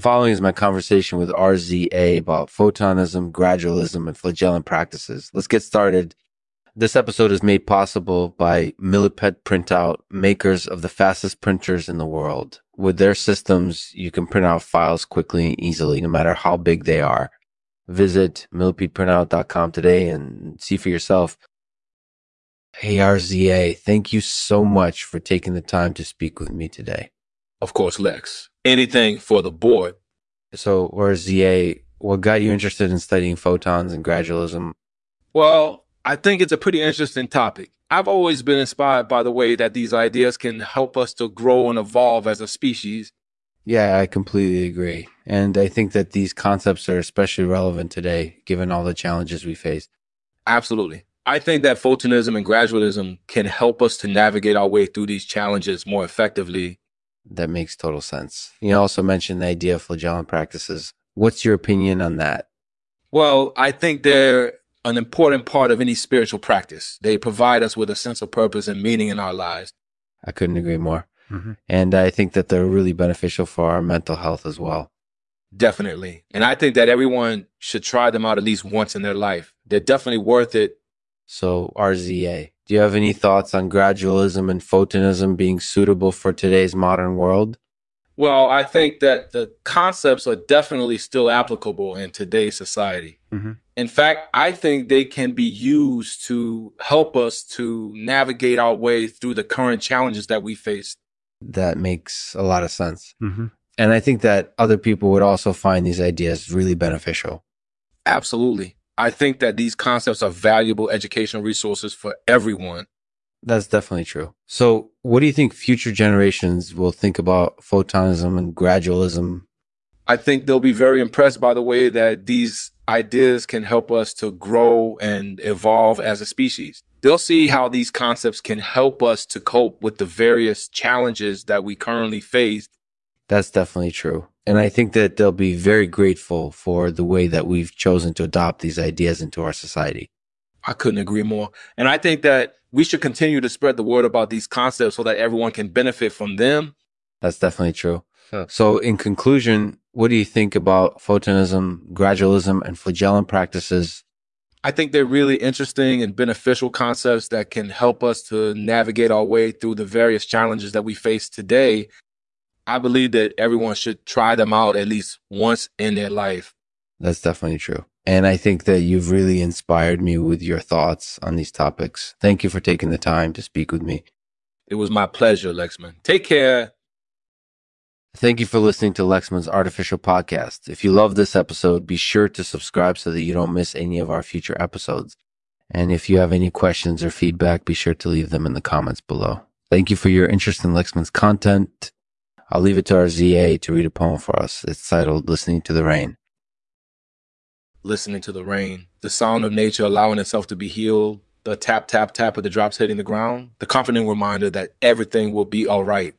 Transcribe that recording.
The following is my conversation with RZA about photonism, gradualism, and flagellant practices. Let's get started. This episode is made possible by Millipede Printout, makers of the fastest printers in the world. With their systems, you can print out files quickly and easily, no matter how big they are. Visit millipedeprintout.com today and see for yourself. Hey, RZA, thank you so much for taking the time to speak with me today. Of course, Lex. Anything for the board. So, where's ZA? what got you interested in studying photons and gradualism? Well, I think it's a pretty interesting topic. I've always been inspired by the way that these ideas can help us to grow and evolve as a species. Yeah, I completely agree. And I think that these concepts are especially relevant today, given all the challenges we face. Absolutely. I think that photonism and gradualism can help us to navigate our way through these challenges more effectively. That makes total sense. You also mentioned the idea of flagellant practices. What's your opinion on that? Well, I think they're an important part of any spiritual practice. They provide us with a sense of purpose and meaning in our lives. I couldn't agree more. Mm-hmm. And I think that they're really beneficial for our mental health as well. Definitely. And I think that everyone should try them out at least once in their life. They're definitely worth it. So, RZA, do you have any thoughts on gradualism and photonism being suitable for today's modern world? Well, I think that the concepts are definitely still applicable in today's society. Mm-hmm. In fact, I think they can be used to help us to navigate our way through the current challenges that we face. That makes a lot of sense. Mm-hmm. And I think that other people would also find these ideas really beneficial. Absolutely. I think that these concepts are valuable educational resources for everyone. That's definitely true. So, what do you think future generations will think about photonism and gradualism? I think they'll be very impressed by the way that these ideas can help us to grow and evolve as a species. They'll see how these concepts can help us to cope with the various challenges that we currently face. That's definitely true. And I think that they'll be very grateful for the way that we've chosen to adopt these ideas into our society. I couldn't agree more. And I think that we should continue to spread the word about these concepts so that everyone can benefit from them. That's definitely true. Huh. So, in conclusion, what do you think about photonism, gradualism, and flagellant practices? I think they're really interesting and beneficial concepts that can help us to navigate our way through the various challenges that we face today. I believe that everyone should try them out at least once in their life. That's definitely true. And I think that you've really inspired me with your thoughts on these topics. Thank you for taking the time to speak with me. It was my pleasure, Lexman. Take care. Thank you for listening to Lexman's Artificial Podcast. If you love this episode, be sure to subscribe so that you don't miss any of our future episodes. And if you have any questions or feedback, be sure to leave them in the comments below. Thank you for your interest in Lexman's content. I'll leave it to RZA to read a poem for us. It's titled Listening to the Rain listening to the rain, the sound of nature allowing itself to be healed, the tap, tap, tap of the drops hitting the ground, the comforting reminder that everything will be all right.